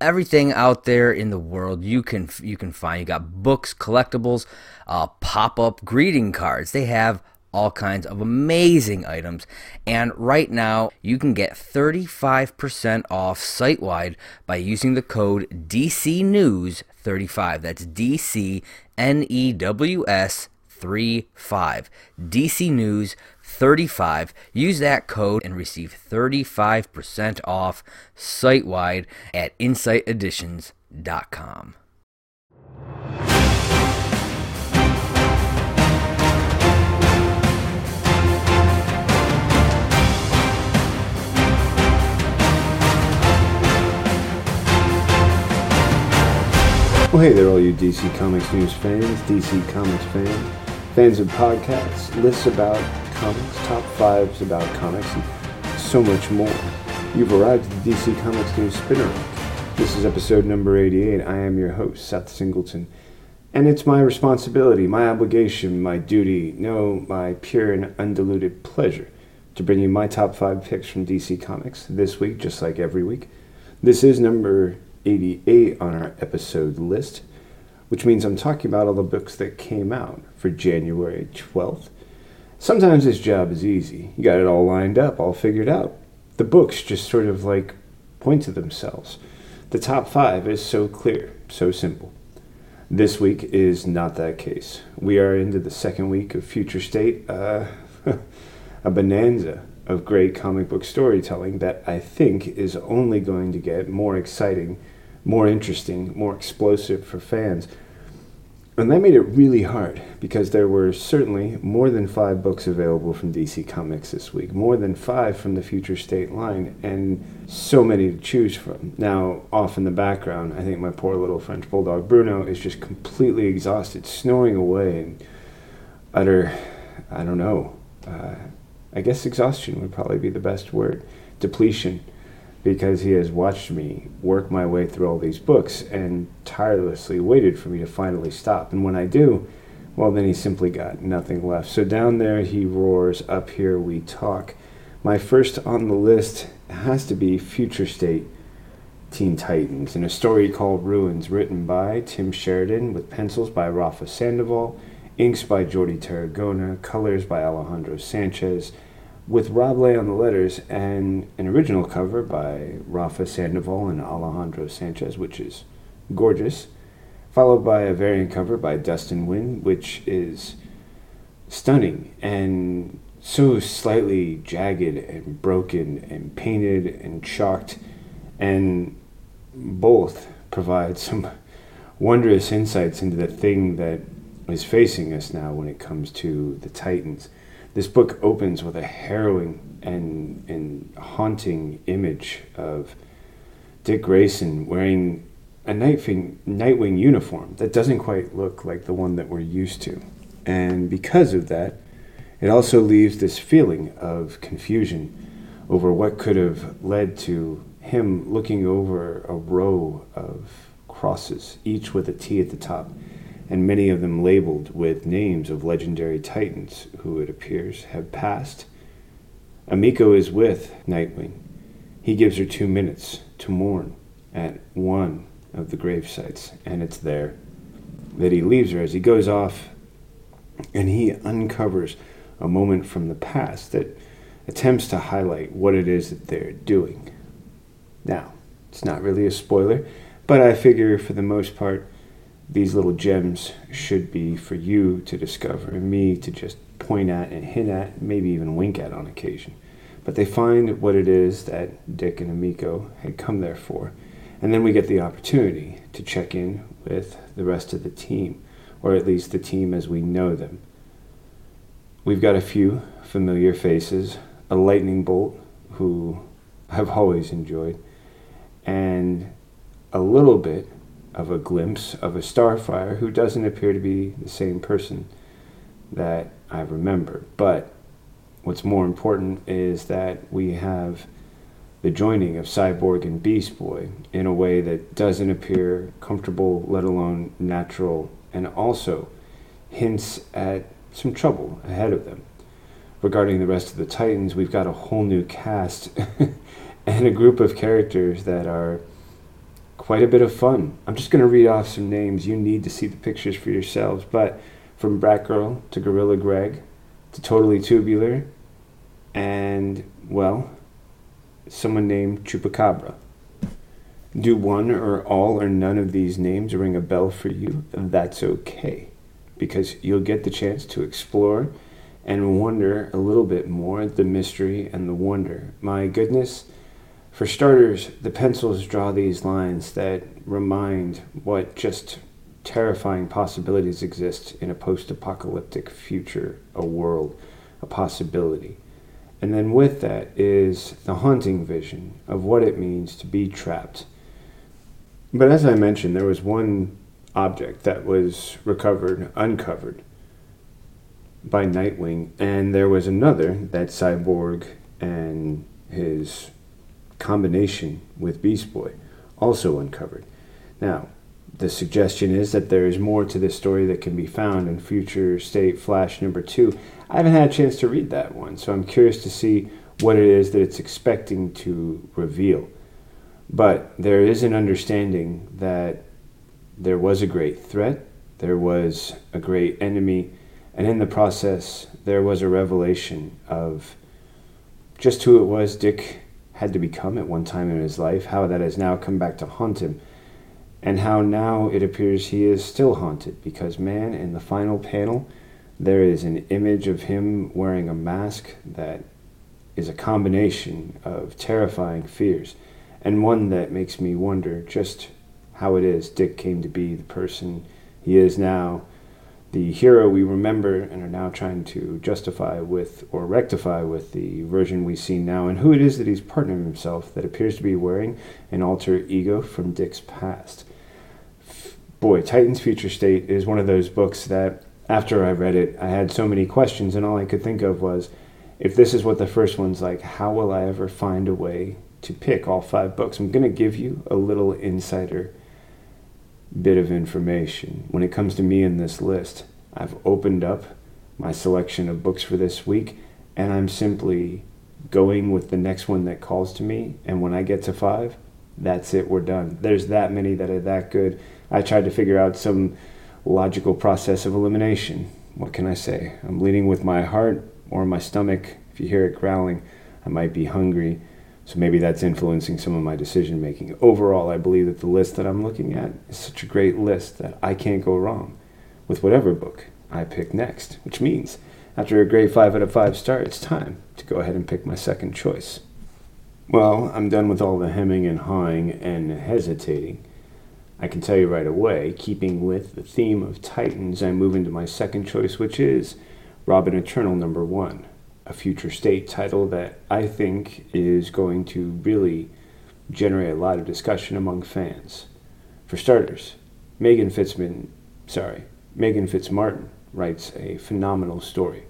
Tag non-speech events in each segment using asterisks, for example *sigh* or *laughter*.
everything out there in the world you can you can find. You got books, collectibles, uh, pop up greeting cards. They have all kinds of amazing items. And right now, you can get 35% off site wide by using the code DC News 35. That's DC N E W S 35. DC News 35. Use that code and receive 35% off site wide at insighteditions.com. Well, hey there, all you DC Comics News fans, DC Comics fans, fans of podcasts, lists about comics, top fives about comics, and so much more. You've arrived at the DC Comics News Spinner. This is episode number 88. I am your host, Seth Singleton. And it's my responsibility, my obligation, my duty, no, my pure and undiluted pleasure to bring you my top five picks from DC Comics this week, just like every week. This is number 88 on our episode list, which means I'm talking about all the books that came out for January 12th. Sometimes this job is easy. You got it all lined up, all figured out. The books just sort of like point to themselves. The top five is so clear, so simple. This week is not that case. We are into the second week of Future State, uh, *laughs* a bonanza of great comic book storytelling that I think is only going to get more exciting, more interesting, more explosive for fans. And that made it really hard because there were certainly more than five books available from DC Comics this week, more than five from the Future State line, and so many to choose from. Now, off in the background, I think my poor little French bulldog Bruno is just completely exhausted, snoring away in utter, I don't know, uh, I guess exhaustion would probably be the best word, depletion, because he has watched me work my way through all these books and tirelessly waited for me to finally stop. And when I do, well, then he simply got nothing left. So down there he roars, up here we talk. My first on the list has to be Future State Teen Titans, in a story called Ruins, written by Tim Sheridan, with pencils by Rafa Sandoval inks by Jordi Tarragona, colors by Alejandro Sanchez, with Rob Leigh on the letters, and an original cover by Rafa Sandoval and Alejandro Sanchez, which is gorgeous, followed by a variant cover by Dustin Nguyen, which is stunning and so slightly jagged and broken and painted and chalked, and both provide some wondrous insights into the thing that is facing us now when it comes to the Titans. This book opens with a harrowing and, and haunting image of Dick Grayson wearing a Nightwing, Nightwing uniform that doesn't quite look like the one that we're used to. And because of that, it also leaves this feeling of confusion over what could have led to him looking over a row of crosses, each with a T at the top and many of them labeled with names of legendary titans who, it appears, have passed. Emiko is with Nightwing. He gives her two minutes to mourn at one of the grave sites, and it's there that he leaves her as he goes off and he uncovers a moment from the past that attempts to highlight what it is that they're doing. Now, it's not really a spoiler, but I figure for the most part, these little gems should be for you to discover and me to just point at and hint at, maybe even wink at on occasion. But they find what it is that Dick and Emiko had come there for. And then we get the opportunity to check in with the rest of the team, or at least the team as we know them. We've got a few familiar faces, a lightning bolt who I've *laughs* always enjoyed, and a little bit of a glimpse of a starfire who doesn't appear to be the same person that I remember. But what's more important is that we have the joining of Cyborg and Beast Boy in a way that doesn't appear comfortable, let alone natural, and also hints at some trouble ahead of them. Regarding the rest of the Titans, we've got a whole new cast *laughs* and a group of characters that are quite a bit of fun. I'm just going to read off some names. You need to see the pictures for yourselves. But from Bratgirl to Gorilla Greg to Totally Tubular and, well, someone named Chupacabra. Do one or all or none of these names ring a bell for you? That's okay, because you'll get the chance to explore and wonder a little bit more at the mystery and the wonder. My goodness, for starters, the pencils draw these lines that remind what just terrifying possibilities exist in a post apocalyptic future, a world, a possibility. And then with that is the haunting vision of what it means to be trapped. But as I mentioned, there was one object that was recovered, uncovered by Nightwing, and there was another that Cyborg and his combination with Beast Boy also uncovered. Now, the suggestion is that there is more to this story that can be found in Future State Flash number two. I haven't had a chance to read that one, so I'm curious to see what it is that it's expecting to reveal. But there is an understanding that there was a great threat, there was a great enemy, and in the process, there was a revelation of just who it was Dick had to become at one time in his life, how that has now come back to haunt him and how now it appears he is still haunted because, man, in the final panel, there is an image of him wearing a mask that is a combination of terrifying fears and one that makes me wonder just how it is Dick came to be the person he is now, the hero we remember and are now trying to justify with or rectify with the version we see now, and who it is that he's partnering himself that appears to be wearing an alter ego from Dick's past boy, Titan's Future State is one of those books that after I read it, I had so many questions, and all I could think of was if this is what the first one's like, how will I ever find a way to pick all five books? I'm going to give you a little insider bit of information. When it comes to me in this list, I've opened up my selection of books for this week, and I'm simply going with the next one that calls to me. And when I get to five, that's it, we're done. There's that many that are that good I tried to figure out some logical process of elimination. What can I say? I'm leading with my heart or my stomach. If you hear it growling, I might be hungry. So maybe that's influencing some of my decision making. Overall, I believe that the list that I'm looking at is such a great list that I can't go wrong with whatever book I pick next, which means after a great 5 out of 5 star, it's time to go ahead and pick my second choice. Well, I'm done with all the hemming and hawing and hesitating. I can tell you right away, keeping with the theme of Titans, I move into my second choice, which is Robin Eternal number one, a future state title that I think is going to really generate a lot of discussion among fans. For starters, Meghan Fitzman, sorry, Meghan Fitzmartin writes a phenomenal story,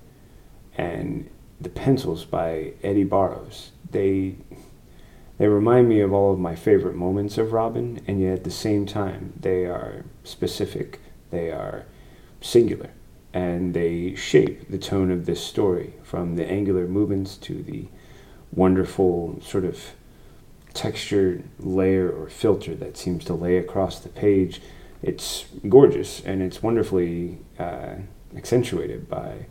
and the pencils by Eddie Barrows, they they remind me of all of my favorite moments of Robin, and yet at the same time, they are specific, they are singular, and they shape the tone of this story from the angular movements to the wonderful sort of textured layer or filter that seems to lay across the page. It's gorgeous and it's wonderfully uh, accentuated by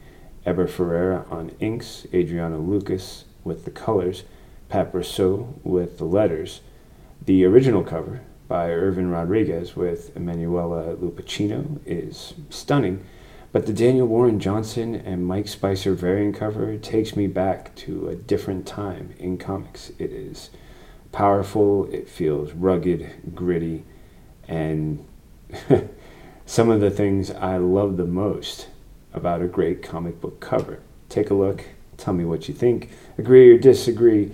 Eber Ferreira on inks, Adriano Lucas with the colors Pat Brosseau with the letters. The original cover by Irvin Rodriguez with Emanuela Lupacchino is stunning, but the Daniel Warren Johnson and Mike Spicer variant cover takes me back to a different time in comics. It is powerful, it feels rugged, gritty, and *laughs* some of the things I love the most about a great comic book cover. Take a look, tell me what you think, agree or disagree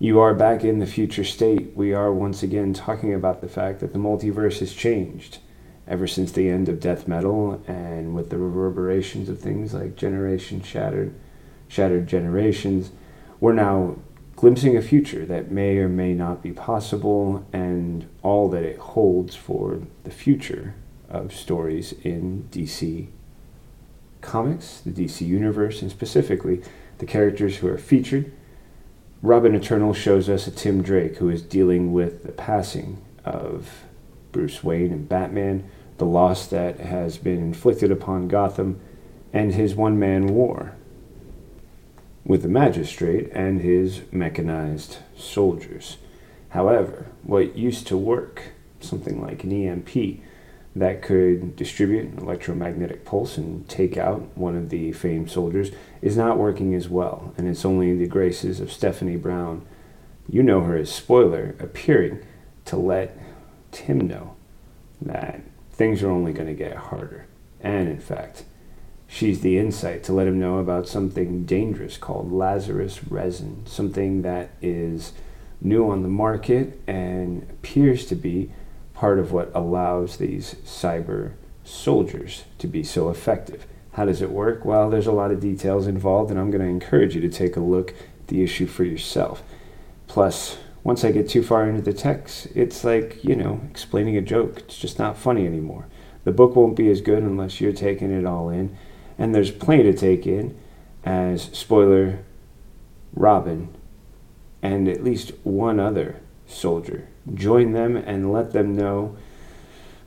you are back in the future state. We are once again talking about the fact that the multiverse has changed ever since the end of death metal and with the reverberations of things like Generation Shattered, Shattered Generations, we're now glimpsing a future that may or may not be possible and all that it holds for the future of stories in DC Comics, the DC Universe, and specifically the characters who are featured. Robin Eternal shows us a Tim Drake who is dealing with the passing of Bruce Wayne and Batman, the loss that has been inflicted upon Gotham, and his one man war with the magistrate and his mechanized soldiers. However, what used to work, something like an EMP, that could distribute an electromagnetic pulse and take out one of the famed soldiers, is not working as well, and it's only the graces of Stephanie Brown, you know her as Spoiler, appearing to let Tim know that things are only going to get harder. And in fact, she's the insight to let him know about something dangerous called Lazarus resin, something that is new on the market and appears to be part of what allows these cyber soldiers to be so effective. How does it work? Well, there's a lot of details involved, and I'm going to encourage you to take a look at the issue for yourself. Plus, once I get too far into the text, it's like, you know, explaining a joke. It's just not funny anymore. The book won't be as good unless you're taking it all in. And there's plenty to take in as spoiler Robin and at least one other soldier. Join them and let them know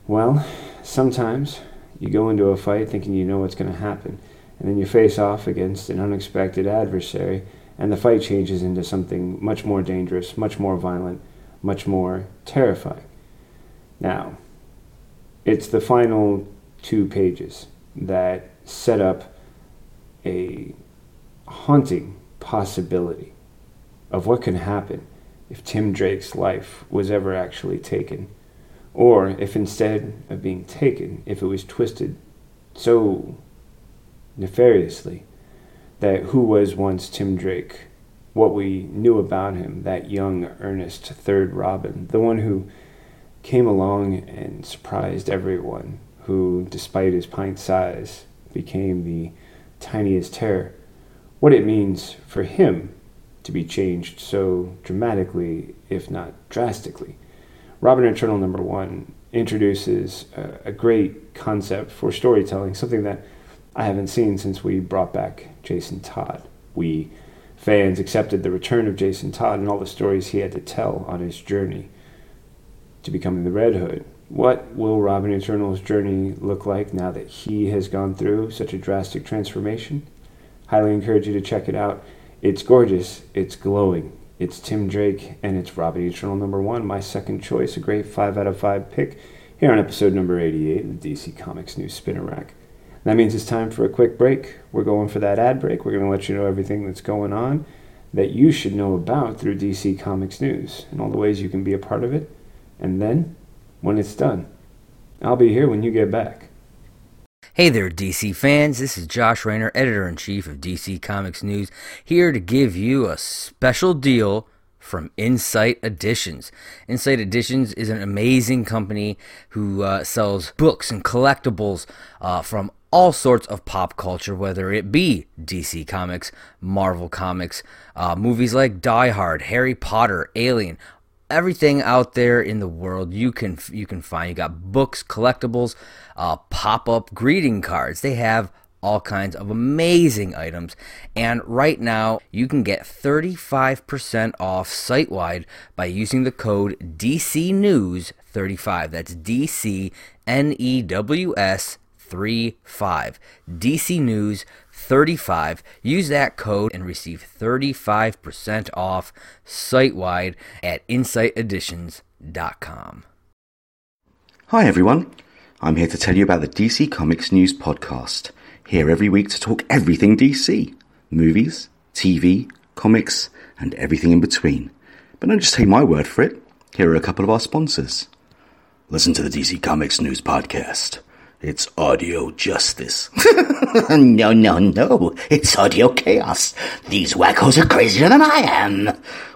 well, sometimes you go into a fight thinking you know what's going to happen, and then you face off against an unexpected adversary and the fight changes into something much more dangerous, much more violent, much more terrifying. Now, it's the final two pages that set up a haunting possibility of what can happen if Tim Drake's life was ever actually taken, or if instead of being taken, if it was twisted so nefariously that who was once Tim Drake, what we knew about him, that young, earnest third Robin, the one who came along and surprised everyone, who, despite his pint size, became the tiniest terror. What it means for him to be changed so dramatically, if not drastically. Robin Eternal number one introduces a, a great concept for storytelling, something that I haven't seen since we brought back Jason Todd. We fans accepted the return of Jason Todd and all the stories he had to tell on his journey to becoming the Red Hood. What will Robin Eternal's journey look like now that he has gone through such a drastic transformation? Highly encourage you to check it out. It's gorgeous, it's glowing. It's Tim Drake and it's Robin Eternal number one, my second choice, a great 5 out of 5 pick here on episode number 88 of the DC Comics News Spinner Rack. That means it's time for a quick break. We're going for that ad break. We're going to let you know everything that's going on that you should know about through DC Comics News and all the ways you can be a part of it. And then, when it's done, I'll be here when you get back. Hey there, DC fans. This is Josh Rayner, editor in chief of DC Comics News, here to give you a special deal from Insight Editions. Insight Editions is an amazing company who uh, sells books and collectibles uh, from all sorts of pop culture, whether it be DC Comics, Marvel Comics, uh, movies like Die Hard, Harry Potter, Alien, everything out there in the world you can you can find. You got books, collectibles, uh, pop up greeting cards. They have all kinds of amazing items. And right now, you can get 35% off site wide by using the code DC News 35. That's DC N E W S 35. DC News 35. Use that code and receive 35% off site wide at insighteditions.com. Hi, everyone. I'm here to tell you about the DC Comics News Podcast. Here every week to talk everything DC movies, TV, comics, and everything in between. But don't just take my word for it. Here are a couple of our sponsors. Listen to the DC Comics News Podcast it's audio justice. *laughs* no, no, no. It's audio chaos. These wackos are crazier than I am.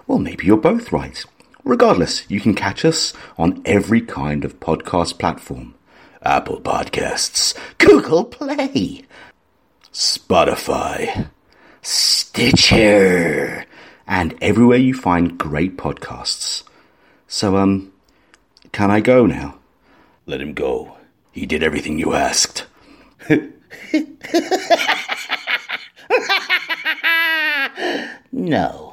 Well, maybe you're both right. Regardless, you can catch us on every kind of podcast platform. Apple Podcasts, Google Play, Spotify, Stitcher, and everywhere you find great podcasts. So, um, can I go now? Let him go. He did everything you asked. *laughs* no.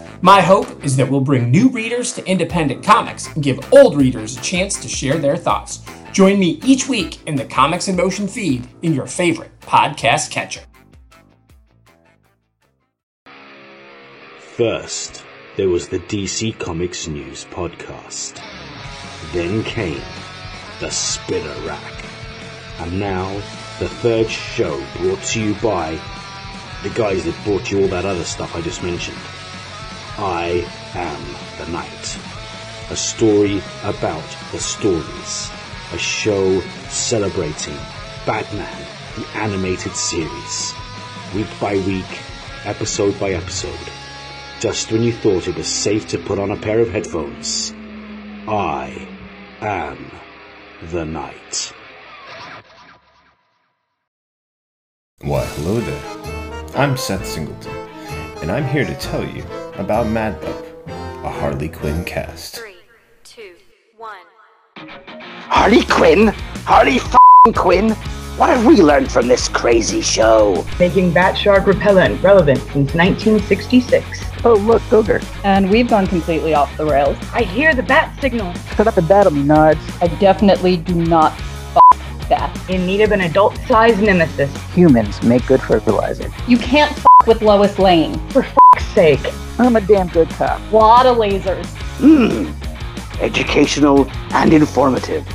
My hope is that we'll bring new readers to independent comics and give old readers a chance to share their thoughts. Join me each week in the Comics in Motion feed in your favorite podcast catcher. First, there was the DC Comics News podcast. Then came the Spinner Rack. And now, the third show brought to you by the guys that brought you all that other stuff I just mentioned. I Am the Night. A story about the stories. A show celebrating Batman, the animated series. Week by week, episode by episode. Just when you thought it was safe to put on a pair of headphones, I am the night. Why, hello there. I'm Seth Singleton, and I'm here to tell you about Mad a Harley Quinn cast. Three, two, one. Harley Quinn? Harley f***ing Quinn? What have we learned from this crazy show? making bat shark repellent relevant since 1966. Oh, look, Ogre. And we've gone completely off the rails. I hear the bat signal. Shut up and battle me, Nards. I definitely do not f- that. In need of an adult-sized nemesis. Humans make good fertilizer. You can't f- with Lois Lane. For f***'s sake. I'm a damn good cop. Lot of lasers. Hmm. Educational and informative.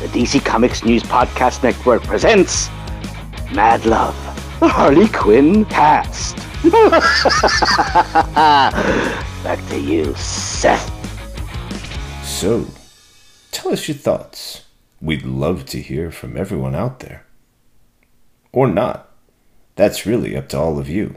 The DC Comics News Podcast Network presents Mad Love, the Harley Quinn cast. *laughs* Back to you, Seth. So, tell us your thoughts. We'd love to hear from everyone out there. Or not. That's really up to all of you.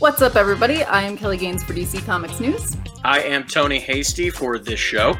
What's up, everybody? I am Kelly Gaines for DC Comics News, I am Tony Hasty for this show.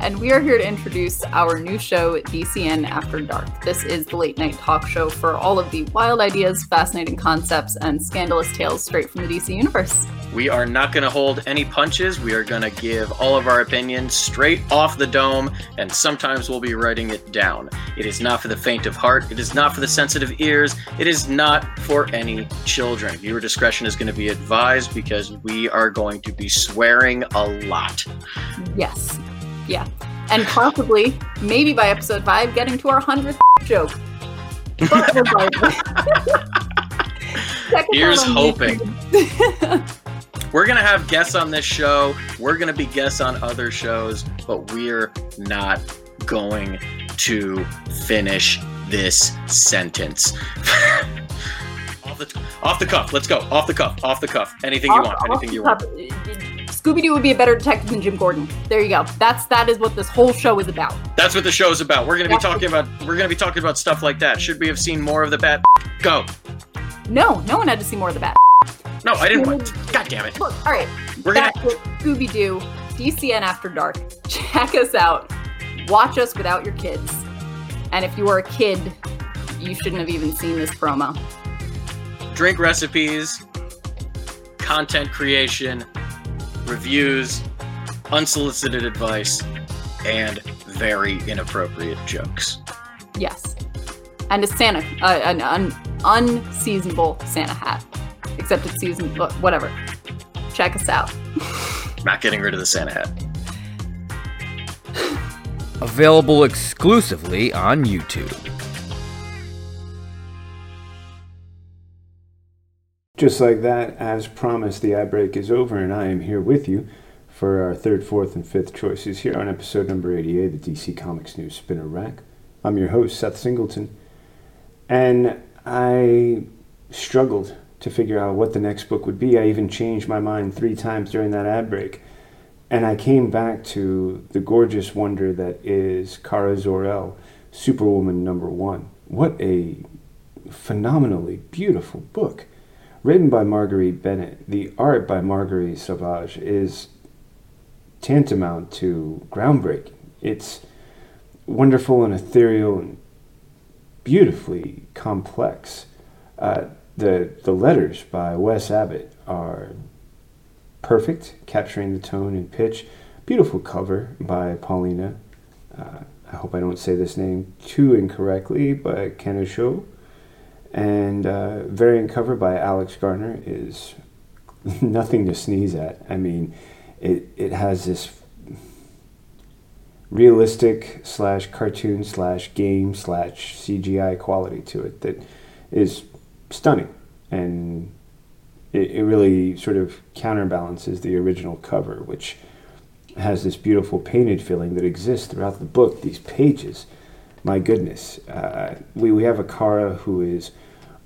And we are here to introduce our new show, DCN After Dark. This is the late night talk show for all of the wild ideas, fascinating concepts, and scandalous tales straight from the DC universe. We are not going to hold any punches. We are going to give all of our opinions straight off the dome, and sometimes we'll be writing it down. It is not for the faint of heart. It is not for the sensitive ears. It is not for any children. Viewer discretion is going to be advised because we are going to be swearing a lot. Yes. Yeah. And possibly, maybe by episode five, getting to our 100th joke. But regardless. Check us Here's hoping. We're going to have guests on this show. We're going to be guests on other shows, but we're not going to finish this sentence. *laughs* off, the, off the cuff. Let's go. Off the cuff. Off the cuff. Anything you want. Anything you want. Scooby Doo would be a better detective than Jim Gordon. There you go. That's that is what this whole show is about. That's what the show is about. We're going to be talking about we're to be talking about stuff like that. Should we have seen more of the bat? *laughs* Go. No, no one had to see more of the bat. No, I didn't want. God damn it. Look, all right. We're gonna- Scooby Doo, DCN After Dark. *laughs* Check us out. Watch us without your kids. And if you are a kid, you shouldn't have even seen this promo. Drink recipes, content creation, reviews, unsolicited advice, and very inappropriate jokes. Yes. And a Santa, uh, an un- unseasonable Santa hat. except it's season, whatever. Check us out. *laughs* Not getting rid of the Santa hat. Available exclusively on YouTube. Just like that, as promised, the ad break is over, and I am here with you for our third, fourth, and fifth choices here on episode number 88 the DC Comics News Spinner Rack. I'm your host, Seth Singleton, and I struggled to figure out what the next book would be. I even changed my mind three times during that ad break. And I came back to the gorgeous wonder that is Kara Zor-El, Superwoman number one. What a phenomenally beautiful book written by Marguerite Bennett, the art by Marguerite Sauvage is tantamount to groundbreaking. It's wonderful and ethereal and beautifully complex. Uh, the the letters by Wes Abbott are perfect, capturing the tone and pitch. Beautiful cover by Paulina. Uh, I hope I don't say this name too incorrectly, but Kenishou. And uh, variant cover by Alex Garner is *laughs* nothing to sneeze at. I mean, it, it has this realistic slash cartoon slash game slash CGI quality to it that is stunning. And it, it really sort of counterbalances the original cover, which has this beautiful painted feeling that exists throughout the book. These pages my goodness, uh, we, we have a Kara who is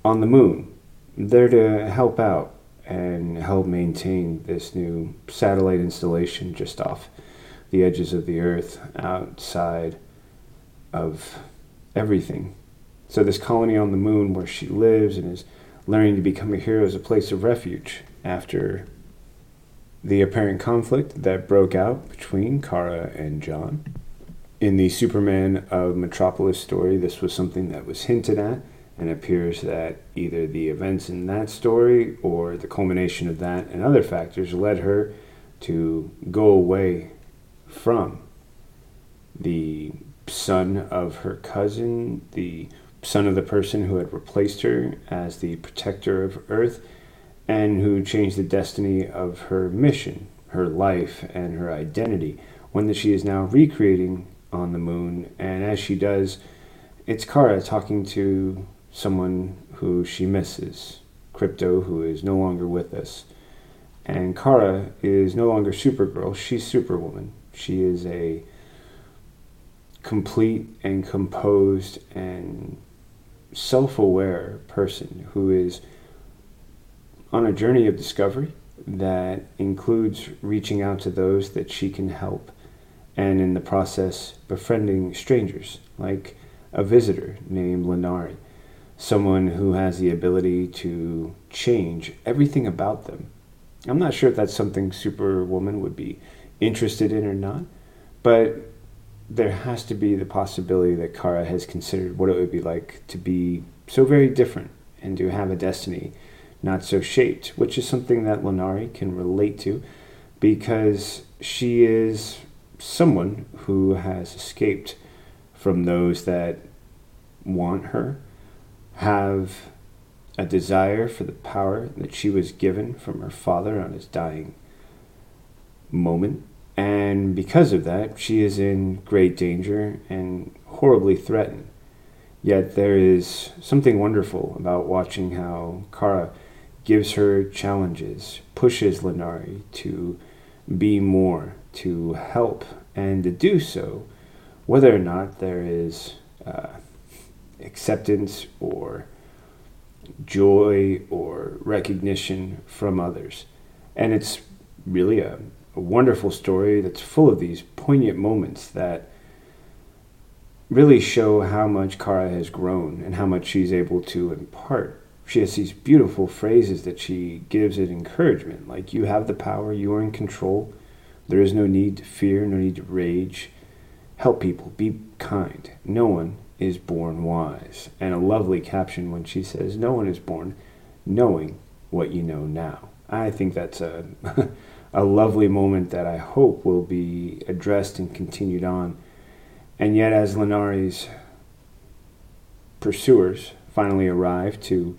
on the moon, there to help out and help maintain this new satellite installation just off the edges of the earth outside of everything. So, this colony on the moon where she lives and is learning to become a hero is a place of refuge after the apparent conflict that broke out between Kara and Jon in the Superman of Metropolis story, this was something that was hinted at, and appears that either the events in that story or the culmination of that and other factors led her to go away from the son of her cousin, the son of the person who had replaced her as the protector of Earth, and who changed the destiny of her mission, her life, and her identity, one that she is now recreating on the moon. And as she does, it's Kara talking to someone who she misses, Krypto, who is no longer with us. And Kara is no longer Supergirl, she's Superwoman. She is a complete and composed and self aware person who is on a journey of discovery that includes reaching out to those that she can help and in the process befriending strangers, like a visitor named Lenari, someone who has the ability to change everything about them. I'm not sure if that's something Superwoman would be interested in or not, but there has to be the possibility that Kara has considered what it would be like to be so very different and to have a destiny not so shaped, which is something that Lenari can relate to because she is someone who has escaped from those that want her, have a desire for the power that she was given from her father on his dying moment. And because of that, she is in great danger and horribly threatened. Yet there is something wonderful about watching how Kara gives her challenges, pushes Lenari to be more, to help, and to do so, whether or not there is uh, acceptance or joy or recognition from others. And it's really a, a wonderful story that's full of these poignant moments that really show how much Kara has grown and how much she's able to impart. She has these beautiful phrases that she gives as encouragement, like, You have the power, you are in control, there is no need to fear, no need to rage. Help people, be kind. No one is born wise. And a lovely caption when she says, No one is born knowing what you know now. I think that's a, *laughs* a lovely moment that I hope will be addressed and continued on. And yet, as Lenari's pursuers finally arrive to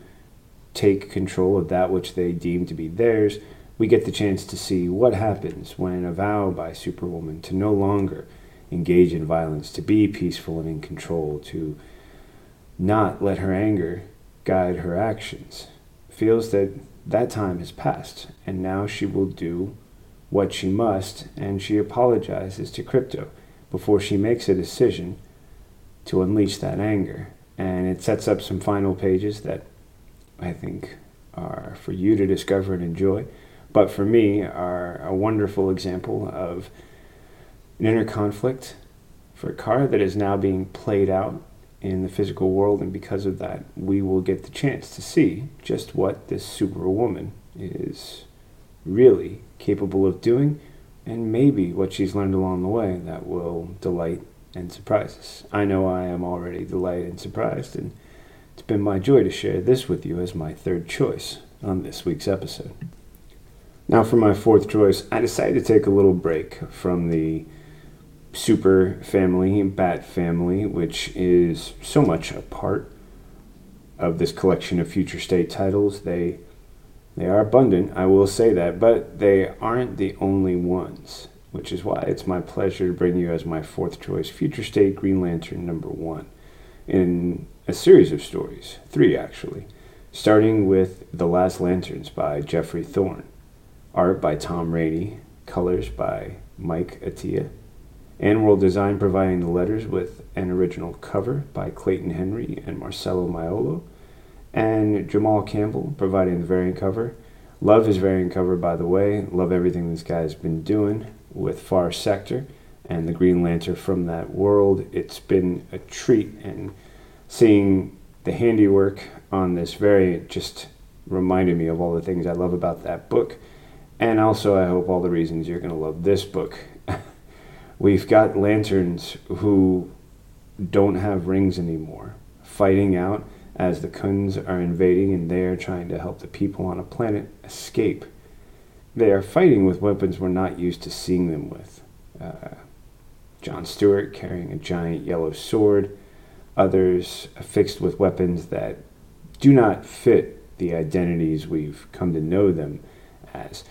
take control of that which they deem to be theirs, we get the chance to see what happens when a vow by Superwoman to no longer engage in violence, to be peaceful and in control, to not let her anger guide her actions, feels that that time has passed and now she will do what she must and she apologizes to Krypto before she makes a decision to unleash that anger. And it sets up some final pages that I think are for you to discover and enjoy, but for me are a wonderful example of an inner conflict for Kara that is now being played out in the physical world, and because of that, we will get the chance to see just what this superwoman is really capable of doing, and maybe what she's learned along the way that will delight and surprise us. I know I am already delighted and surprised, and it's been my joy to share this with you as my third choice on this week's episode. Now, for my fourth choice, I decided to take a little break from the super family, bat family, which is so much a part of this collection of future state titles. They they are abundant, I will say that, but they aren't the only ones, which is why it's my pleasure to bring you as my fourth choice Future State Green Lantern number one in a series of stories, three actually, starting with The Last Lanterns by Jeffrey Thorne, art by Tom Raney, colors by Mike Atiyeh, and world design providing the letters with an original cover by Clayton Henry and Marcelo Maiolo, and Jamal Campbell providing the variant cover. Love his variant cover, by the way. Love everything this guy's been doing with Far Sector and the Green Lantern from that world. It's been a treat, and seeing the handiwork on this variant just reminded me of all the things I love about that book. And also, I hope all the reasons you're going to love this book. *laughs* We've got lanterns who don't have rings anymore, fighting out as the Khunds are invading and they are trying to help the people on a planet escape. They are fighting with weapons we're not used to seeing them with. Uh, John Stewart carrying a giant yellow sword, others affixed with weapons that do not fit the identities we've come to know them as.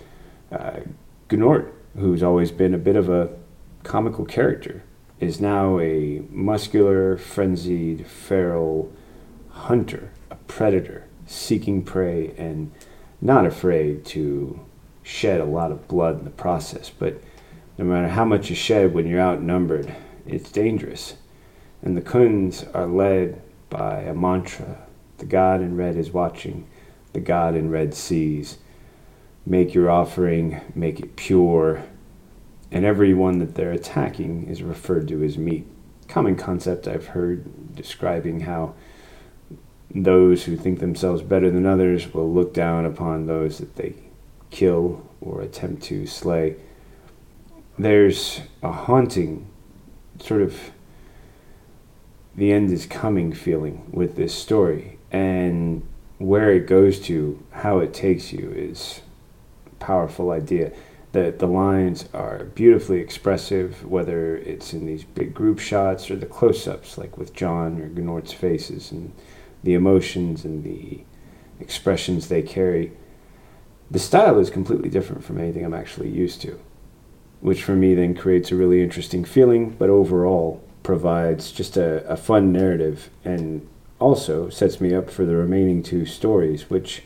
Uh, Gnort, who's always been a bit of a comical character, is now a muscular, frenzied, feral, hunter, a predator, seeking prey and not afraid to shed a lot of blood in the process. But no matter how much you shed when you're outnumbered, it's dangerous. And the Khunds are led by a mantra the God in red is watching, the God in red sees. Make your offering, make it pure. And everyone that they're attacking is referred to as meat. Common concept I've heard describing how those who think themselves better than others will look down upon those that they kill or attempt to slay. There's a haunting sort of the end is coming feeling with this story, and where it goes to, how it takes you, is a powerful idea. that the lines are beautifully expressive, whether it's in these big group shots or the close ups, like with John or Gnort's faces. And the emotions and the expressions they carry, the style is completely different from anything I'm actually used to, which for me then creates a really interesting feeling, but overall provides just a, a fun narrative and also sets me up for the remaining two stories, which,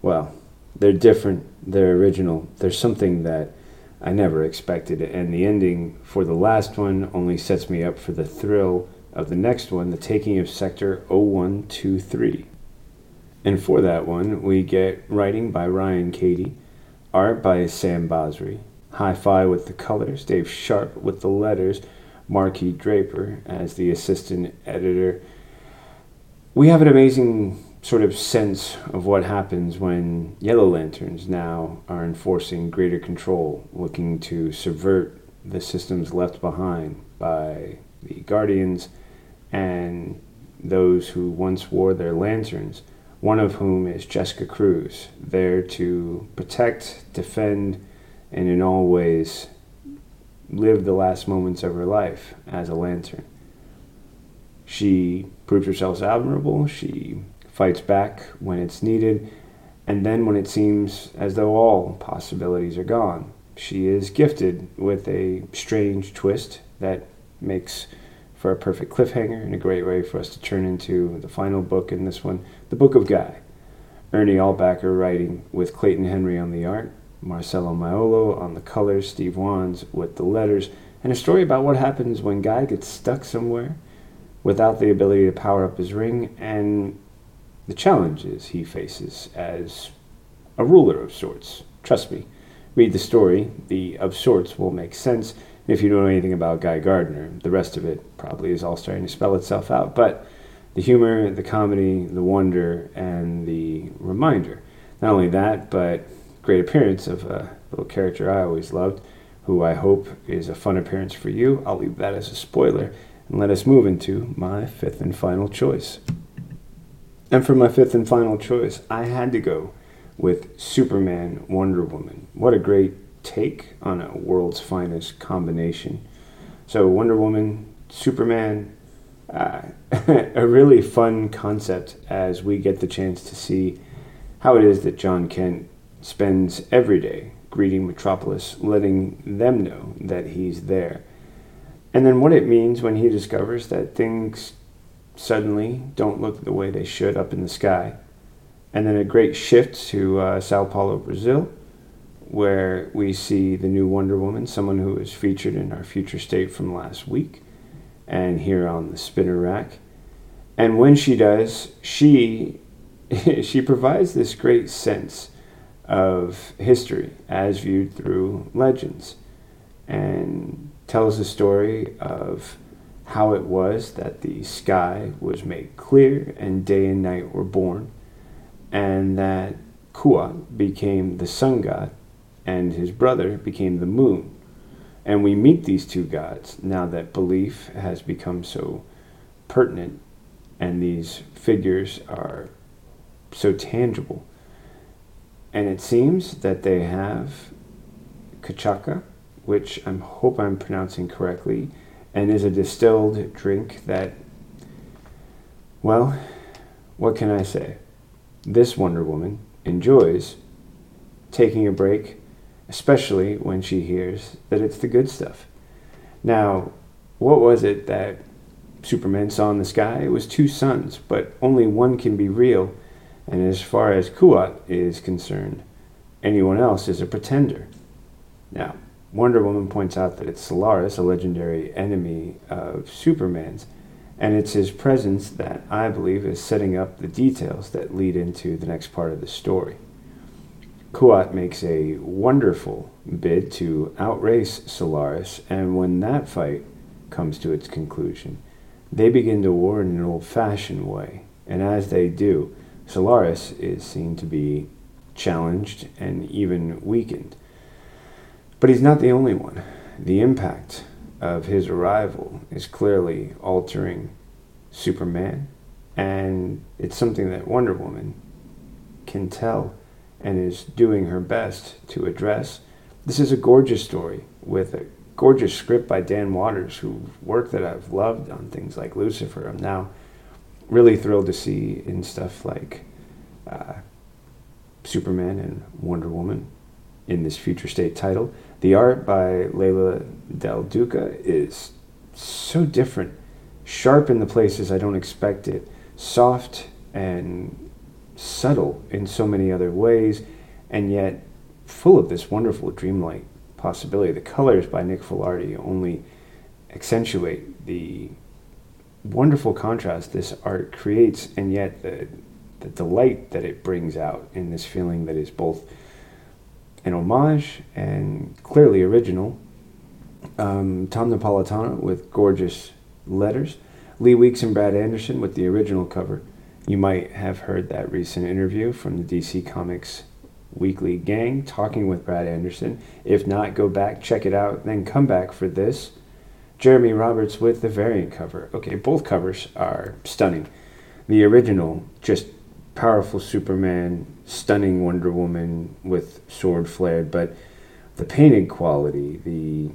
well, they're different, they're original, there's something that I never expected, and the ending for the last one only sets me up for the thrill of the next one, the taking of Sector 0123. And for that one, we get writing by Ryan Cady, art by Sam Basri, hi fi with the colors, Dave Sharp with the letters, Marquis Draper as the assistant editor. We have an amazing sort of sense of what happens when Yellow Lanterns now are enforcing greater control, looking to subvert the systems left behind by the Guardians and those who once wore their lanterns, one of whom is Jessica Cruz, there to protect, defend, and in all ways live the last moments of her life as a lantern. She proved herself admirable. She fights back when it's needed, and then when it seems as though all possibilities are gone. She is gifted with a strange twist that makes for a perfect cliffhanger and a great way for us to turn into the final book in this one, The Book of Guy. Ernie Altbacker writing with Clayton Henry on the art, Marcelo Maiolo on the colors, Steve Wands with the letters, and a story about what happens when Guy gets stuck somewhere without the ability to power up his ring and the challenges he faces as a ruler of sorts. Trust me, read the story, the of sorts will make sense. If you don't know anything about Guy Gardner, the rest of it probably is all starting to spell itself out. But the humor, the comedy, the wonder, and the reminder. Not only that, but great appearance of a little character I always loved, who I hope is a fun appearance for you. I'll leave that as a spoiler and let us move into my fifth and final choice. And for my fifth and final choice, I had to go with Superman Wonder Woman. What a great take on a world's finest combination. So, Wonder Woman, Superman, uh, *laughs* a really fun concept as we get the chance to see how it is that Jon Kent spends every day greeting Metropolis, letting them know that he's there. And then what it means when he discovers that things suddenly don't look the way they should up in the sky. And then a great shift to uh, Sao Paulo, Brazil, where we see the new Wonder Woman, someone who is featured in our future state from last week and here on the spinner rack. And when she does, she *laughs* she provides this great sense of history as viewed through legends and tells the story of how it was that the sky was made clear and day and night were born, and that Kuat became the sun god and his brother became the moon. And we meet these two gods now that belief has become so pertinent and these figures are so tangible. And it seems that they have Kachaka, which I hope I'm pronouncing correctly, and is a distilled drink that, well, what can I say? This Wonder Woman enjoys taking a break especially when she hears that it's the good stuff. Now, what was it that Superman saw in the sky? It was two suns, but only one can be real. And as far as Kuat is concerned, anyone else is a pretender. Now, Wonder Woman points out that it's Solaris, a legendary enemy of Superman's, and it's his presence that I believe is setting up the details that lead into the next part of the story. Kuat makes a wonderful bid to outrace Solaris, and when that fight comes to its conclusion, they begin to war in an old fashioned way. And as they do, Solaris is seen to be challenged and even weakened. But he's not the only one. The impact of his arrival is clearly altering Superman, and it's something that Wonder Woman can tell and is doing her best to address. This is a gorgeous story with a gorgeous script by Dan Watters, whose work that I've loved on things like Lucifer. I'm now really thrilled to see in stuff like uh, Superman and Wonder Woman in this future state title. The art by Leila Del Duca is so different, sharp in the places I don't expect it, soft and subtle in so many other ways, and yet full of this wonderful dreamlike possibility. The colors by Nick Filardi only accentuate the wonderful contrast this art creates, and yet the, the delight that it brings out in this feeling that is both an homage and clearly original. Um, Tom Napolitano with gorgeous letters. Lee Weeks and Brad Anderson with the original cover. You might have heard that recent interview from the DC Comics Weekly Gang talking with Brad Anderson. If not, go back, check it out, then come back for this. Jeremy Roberts with the variant cover. Okay, both covers are stunning. The original, just powerful Superman, stunning Wonder Woman with sword flared, but the painted quality, the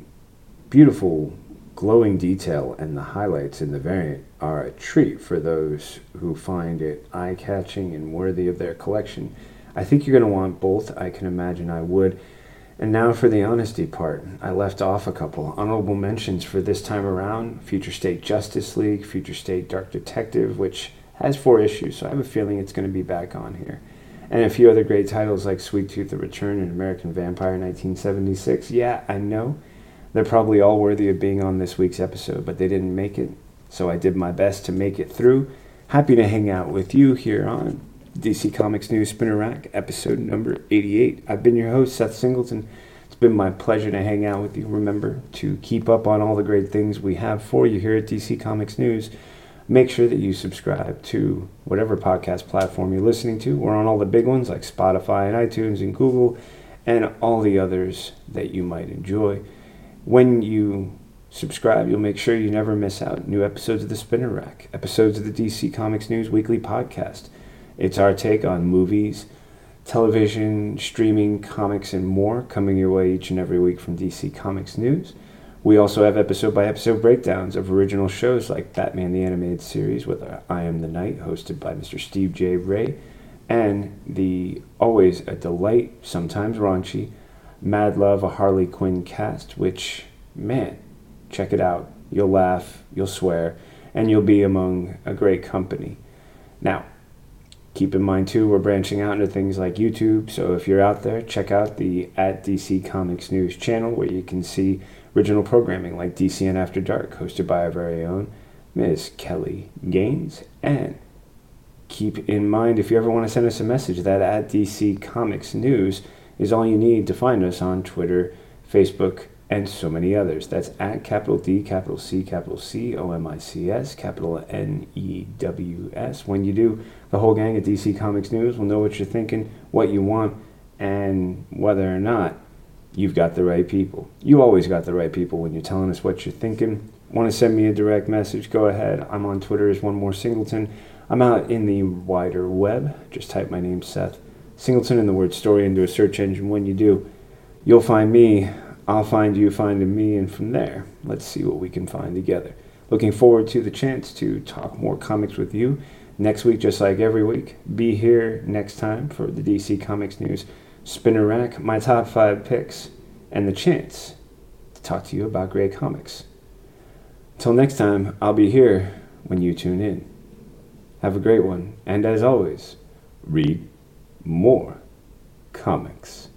beautiful glowing detail and the highlights in the variant are a treat for those who find it eye catching and worthy of their collection. I think you're going to want both. I can imagine I would. And now for the honesty part. I left off a couple honorable mentions for this time around Future State Justice League, Future State Dark Detective, which has four issues, so I have a feeling it's going to be back on here. And a few other great titles like Sweet Tooth The Return and American Vampire 1976. Yeah, I know. They're probably all worthy of being on this week's episode, but they didn't make it. So I did my best to make it through. Happy to hang out with you here on DC Comics News Spinner Rack, episode number 88. I've been your host, Seth Singleton. It's been my pleasure to hang out with you. Remember to keep up on all the great things we have for you here at DC Comics News. Make sure that you subscribe to whatever podcast platform you're listening to. We're on all the big ones like Spotify and iTunes and Google and all the others that you might enjoy. When you subscribe, you'll make sure you never miss out new episodes of the Spinner Rack, episodes of the DC Comics News Weekly podcast. It's our take on movies, television, streaming, comics, and more coming your way each and every week from DC Comics News. We also have episode by episode breakdowns of original shows like Batman the Animated Series with I Am the Night, hosted by Mr. Steve J. Ray, and the always a delight, sometimes raunchy, Mad Love, a Harley Quinn cast, which, man, check it out. You'll laugh, you'll swear, and you'll be among a great company. Now, Keep in mind too, we're branching out into things like YouTube. So if you're out there, check out the at DC Comics News channel where you can see original programming like DCN After Dark, hosted by our very own Ms. Kelly Gaines. And keep in mind, if you ever want to send us a message, that at DC Comics News is all you need to find us on Twitter, Facebook, and so many others. That's at capital D, capital C, capital C, O M I C S, capital N E W S. When you do, the whole gang at DC Comics News will know what you're thinking, what you want, and whether or not you've got the right people. You always got the right people when you're telling us what you're thinking. Want to send me a direct message? Go ahead. I'm on Twitter as One More Singleton. I'm out in the wider web. Just type my name, Seth Singleton, and the word story into a search engine. When you do, you'll find me I'll find you finding me, and from there, let's see what we can find together. Looking forward to the chance to talk more comics with you next week, just like every week. Be here next time for the DC Comics News Spinner Rack, my top five picks, and the chance to talk to you about great comics. Until next time, I'll be here when you tune in. Have a great one, and as always, read more comics.